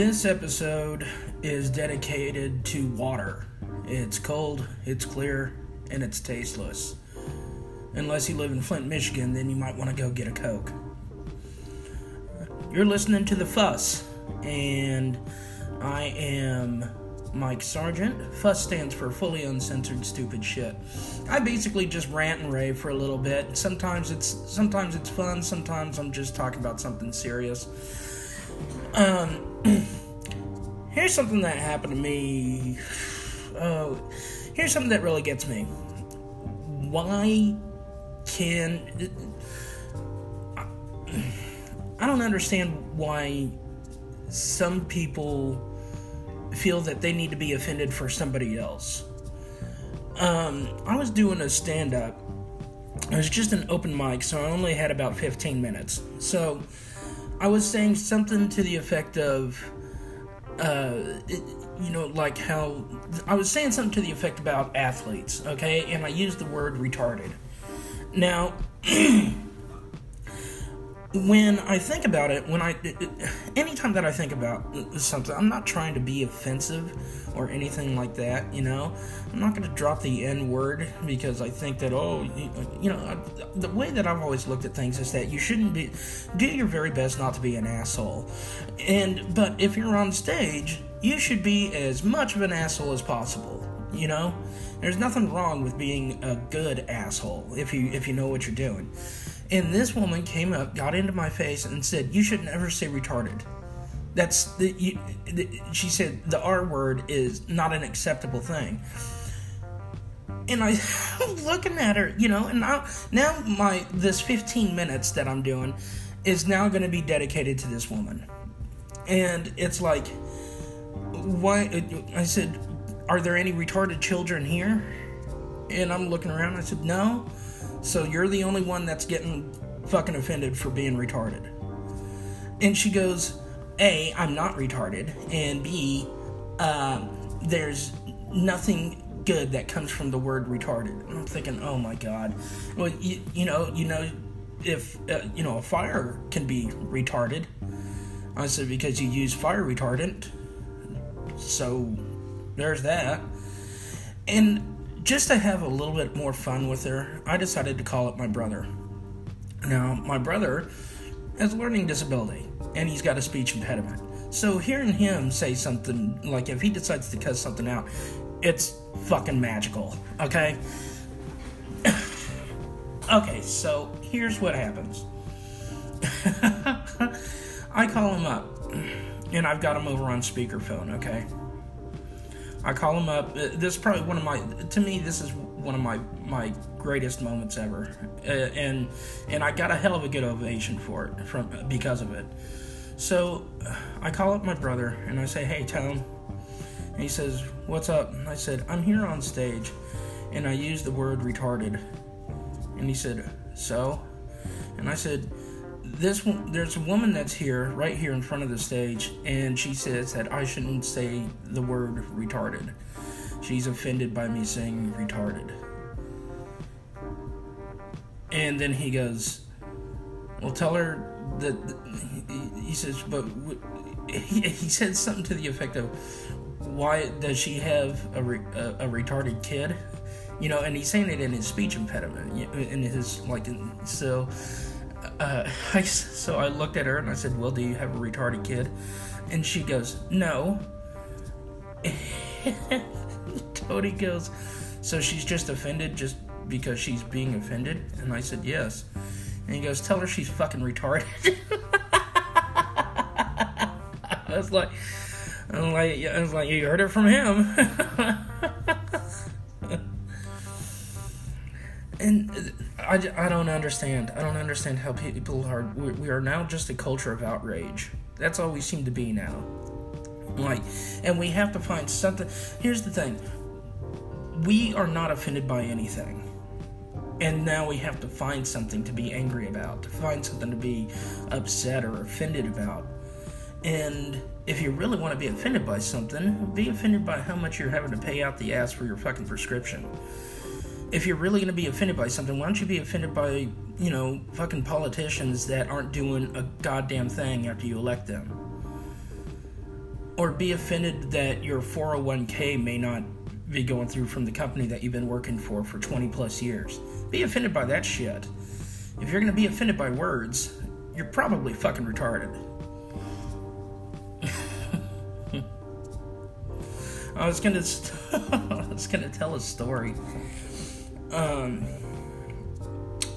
This episode is dedicated to water. It's cold, it's clear, and it's tasteless. Unless you live in Flint, Michigan, then you might want to go get a Coke. You're listening to The Fuss, and I am Mike Sargent. Fuss stands for fully uncensored stupid shit. I basically just rant and rave for a little bit. Sometimes it's sometimes it's fun, sometimes I'm just talking about something serious. Um here's something that happened to me. Oh, here's something that really gets me. Why can I don't understand why some people feel that they need to be offended for somebody else. Um, I was doing a stand up. It was just an open mic, so I only had about 15 minutes. So I was saying something to the effect of, uh, it, you know, like how I was saying something to the effect about athletes, okay? And I used the word retarded. Now, when I think about it, when I, anytime that I think about something, I'm not trying to be offensive or anything like that, you know. I'm not going to drop the N word because I think that, oh, you know, the way that I've always looked at things is that you shouldn't be, do your very best not to be an asshole. And, but if you're on stage, you should be as much of an asshole as possible, you know. There's nothing wrong with being a good asshole if you if you know what you're doing. And this woman came up, got into my face, and said, "You should never say retarded." That's the, you, the, she said the R word is not an acceptable thing. And I am looking at her, you know, and now now my this 15 minutes that I'm doing is now going to be dedicated to this woman. And it's like why I said, "Are there any retarded children here?" And I'm looking around. I said, "No." So you're the only one that's getting fucking offended for being retarded. And she goes, A, I'm not retarded, and B, uh, there's nothing good that comes from the word retarded. And I'm thinking, oh my god. Well, you, you know, you know, if, uh, you know, a fire can be retarded. I said, because you use fire retardant. So there's that. And just to have a little bit more fun with her, I decided to call up my brother. Now, my brother has a learning disability and he's got a speech impediment. So hearing him say something like if he decides to cuss something out, it's fucking magical, okay? okay, so here's what happens. I call him up and I've got him over on speakerphone, okay? I call him up. Uh, this is probably one of my, to me, this is one of my my greatest moments ever, uh, and and I got a hell of a good ovation for it from because of it. So I call up my brother and I say, "Hey, Tom," and he says, "What's up?" I said, "I'm here on stage," and I used the word retarded, and he said, "So," and I said this there's a woman that's here right here in front of the stage and she says that I shouldn't say the word retarded. She's offended by me saying retarded. And then he goes, "Well, tell her that." He says, "But he, said something to the effect of, why does she have a, a, a retarded kid?" You know, and he's saying it in his speech impediment, in his like, so uh, I, so I looked at her and I said, Well, do you have a retarded kid? And she goes, No. Tony goes, So she's just offended just because she's being offended? And I said, Yes. And he goes, Tell her she's fucking retarded. I like, I was like, I was like, you heard it from him. I, I don't understand. I don't understand how people are. We, we are now just a culture of outrage. That's all we seem to be now. Like, and we have to find something. Here's the thing we are not offended by anything. And now we have to find something to be angry about, to find something to be upset or offended about. And if you really want to be offended by something, be offended by how much you're having to pay out the ass for your fucking prescription if you're really going to be offended by something, why don't you be offended by, you know, fucking politicians that aren't doing a goddamn thing after you elect them? or be offended that your 401k may not be going through from the company that you've been working for for 20 plus years. Be offended by that shit. If you're gonna be offended by words, you're probably fucking retarded. I was gonna, I was gonna tell a story. Um,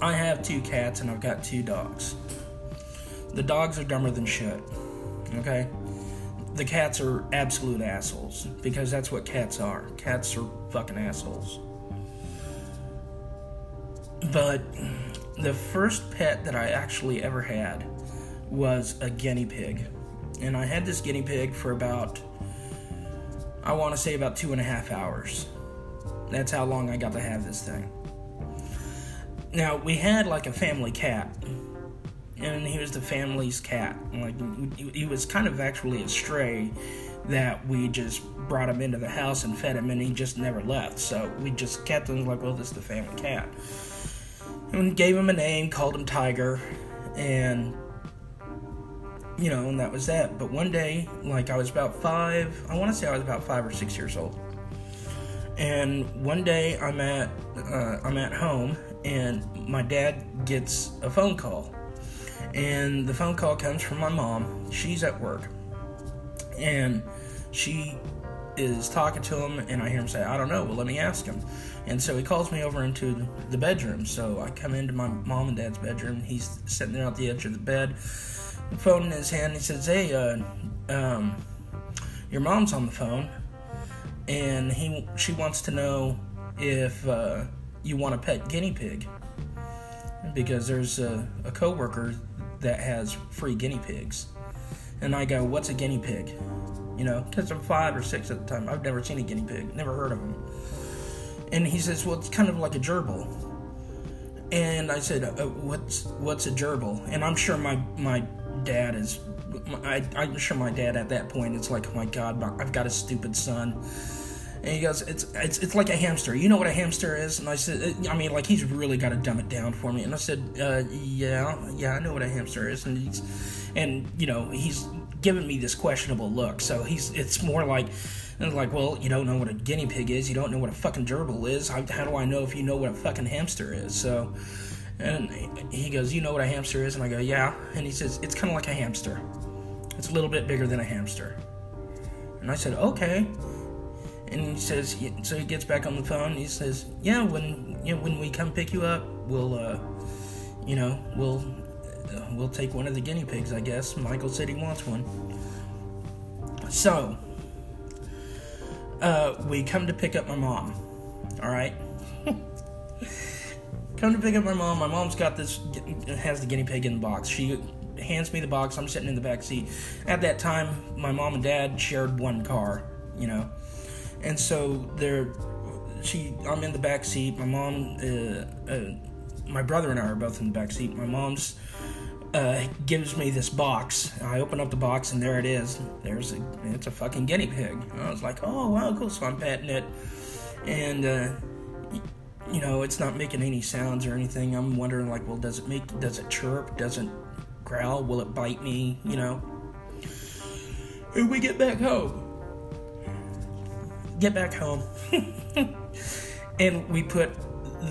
I have two cats and I've got two dogs. The dogs are dumber than shit. Okay? The cats are absolute assholes because that's what cats are. Cats are fucking assholes. But the first pet that I actually ever had was a guinea pig. And I had this guinea pig for about, I want to say about two and a half hours. That's how long I got to have this thing. Now, we had like a family cat, and he was the family's cat. Like, he was kind of actually a stray that we just brought him into the house and fed him, and he just never left. So we just kept him like, well, this is the family cat. And gave him a name, called him Tiger, and you know, and that was that. But one day, like I was about five, I want to say I was about five or six years old. And one day I'm at uh, I'm at home, and my dad gets a phone call, and the phone call comes from my mom. She's at work, and she is talking to him, and I hear him say, "I don't know." Well, let me ask him. And so he calls me over into the bedroom. So I come into my mom and dad's bedroom. He's sitting there at the edge of the bed, phone in his hand. He says, "Hey, uh, um, your mom's on the phone, and he she wants to know if uh, you want a pet guinea pig because there's a, a coworker that has free guinea pigs." And I go, "What's a guinea pig?" You know, because I'm five or six at the time. I've never seen a guinea pig, never heard of them. And he says, "Well, it's kind of like a gerbil." And I said, uh, "What's what's a gerbil?" And I'm sure my my dad is. I, I'm sure my dad at that point it's like, oh my god, I've got a stupid son. And he goes, it's it's it's like a hamster. You know what a hamster is? And I said, I mean, like he's really got to dumb it down for me. And I said, uh, yeah, yeah, I know what a hamster is. And he's, and you know, he's giving me this questionable look. So he's, it's more like, and like, well, you don't know what a guinea pig is. You don't know what a fucking gerbil is. How, how do I know if you know what a fucking hamster is? So, and he goes, you know what a hamster is? And I go, yeah. And he says, it's kind of like a hamster. It's a little bit bigger than a hamster. And I said, okay. And he says, so he gets back on the phone. he says, yeah, when you know, when we come pick you up, we'll, uh, you know, we'll uh, we'll take one of the guinea pigs. I guess Michael said he wants one. So uh, we come to pick up my mom. All right. come to pick up my mom. My mom's got this, has the guinea pig in the box. She hands me the box. I'm sitting in the back seat. At that time, my mom and dad shared one car, you know, and so they're. She, I'm in the back seat. My mom, uh, uh, my brother and I are both in the back seat. My mom's uh, gives me this box. I open up the box and there it is. There's a, it's a fucking guinea pig. I was like, oh wow, cool. So I'm petting it, and uh, you know, it's not making any sounds or anything. I'm wondering, like, well, does it make? Does it chirp? Doesn't growl? Will it bite me? You know. And we get back home. Get back home, and we put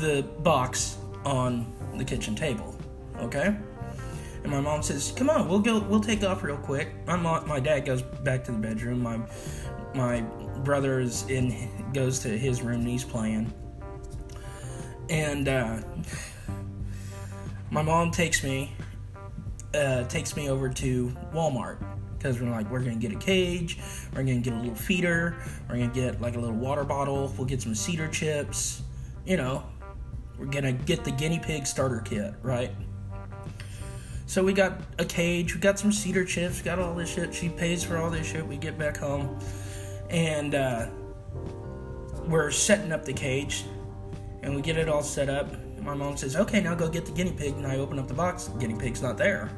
the box on the kitchen table. Okay and my mom says, "Come on, we'll go. We'll take off real quick." My mom, my dad goes back to the bedroom. My my brother is in goes to his room and he's playing. And uh, my mom takes me uh, takes me over to Walmart because we're like we're gonna get a cage, we're gonna get a little feeder, we're gonna get like a little water bottle, we'll get some cedar chips, you know, we're gonna get the guinea pig starter kit, right? So we got a cage, we got some cedar chips, got all this shit. She pays for all this shit. We get back home, and uh, we're setting up the cage, and we get it all set up. My mom says, "Okay, now go get the guinea pig." And I open up the box. Guinea pig's not there.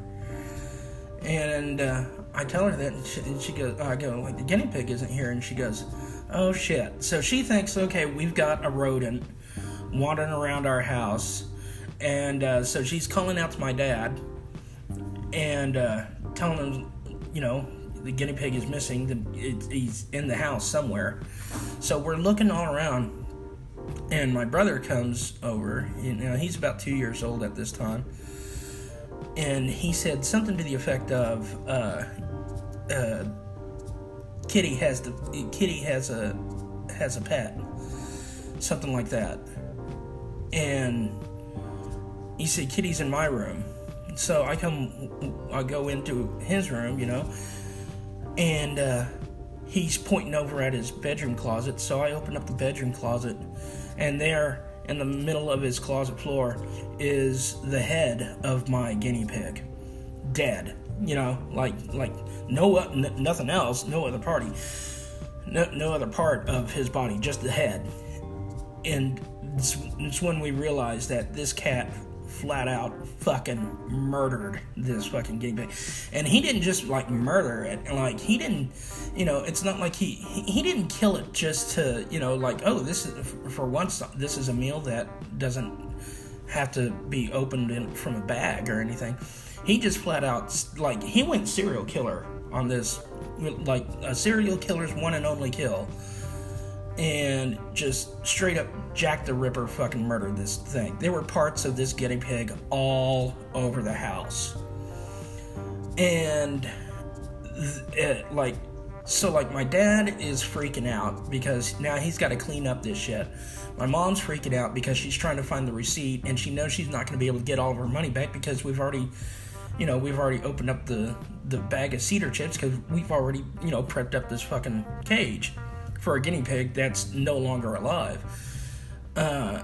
And uh, I tell her that, and she, and she goes, "I go like the guinea pig isn't here," and she goes, "Oh shit!" So she thinks, "Okay, we've got a rodent wandering around our house." And uh, so she's calling out to my dad, and uh, telling him, you know, the guinea pig is missing. The, it, he's in the house somewhere. So we're looking all around, and my brother comes over. You know, he's about two years old at this time, and he said something to the effect of, uh, uh, "Kitty has the Kitty has a has a pet," something like that, and he said, "Kitty's in my room." So I come, I go into his room, you know, and uh, he's pointing over at his bedroom closet. So I open up the bedroom closet, and there in the middle of his closet floor is the head of my guinea pig, dead. You know, like like no n- nothing else, no other party, no, no other part of his body, just the head. And it's, it's when we realized that this cat flat out fucking murdered this fucking guinea. And he didn't just like murder it. Like he didn't, you know, it's not like he he didn't kill it just to, you know, like oh this is for once this is a meal that doesn't have to be opened in, from a bag or anything. He just flat out like he went serial killer on this, like a serial killer's one and only kill and just straight up Jack the Ripper fucking murdered this thing. There were parts of this guinea pig all over the house. And it, like so like my dad is freaking out because now he's got to clean up this shit. My mom's freaking out because she's trying to find the receipt and she knows she's not going to be able to get all of her money back because we've already you know, we've already opened up the the bag of cedar chips cuz we've already, you know, prepped up this fucking cage for a guinea pig that's no longer alive. Uh,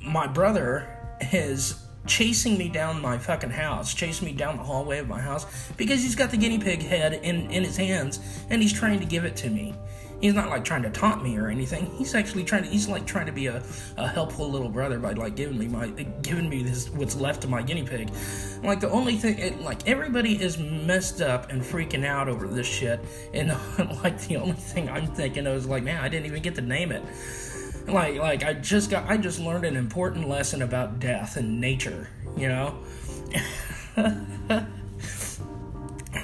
my brother is chasing me down my fucking house, chasing me down the hallway of my house because he's got the guinea pig head in, in his hands and he's trying to give it to me. He's not like trying to taunt me or anything. He's actually trying to. He's like trying to be a, a helpful little brother by like giving me my giving me this what's left of my guinea pig. Like the only thing, it, like everybody is messed up and freaking out over this shit, and like the only thing I'm thinking of is like, man, I didn't even get to name it like like I just got I just learned an important lesson about death and nature, you know.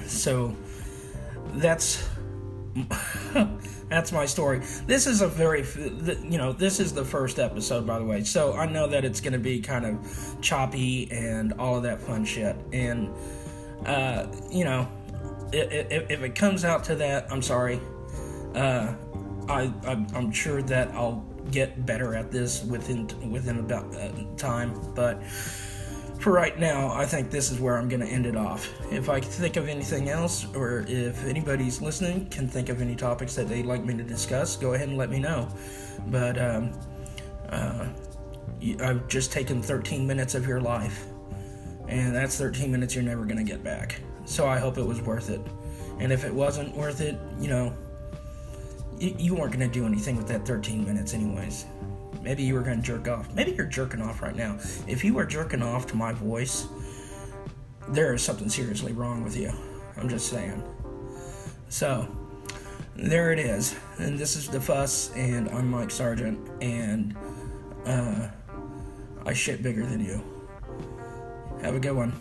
so that's that's my story. This is a very you know, this is the first episode by the way. So I know that it's going to be kind of choppy and all of that fun shit and uh, you know, if, if it comes out to that, I'm sorry. Uh, I, I'm sure that I'll get better at this within within about uh, time. But for right now, I think this is where I'm going to end it off. If I think of anything else, or if anybody's listening can think of any topics that they'd like me to discuss, go ahead and let me know. But um, uh, I've just taken 13 minutes of your life, and that's 13 minutes you're never going to get back. So I hope it was worth it. And if it wasn't worth it, you know, you weren't going to do anything with that 13 minutes, anyways. Maybe you were going to jerk off. Maybe you're jerking off right now. If you are jerking off to my voice, there is something seriously wrong with you. I'm just saying. So, there it is. And this is The Fuss, and I'm Mike Sargent, and uh, I shit bigger than you. Have a good one.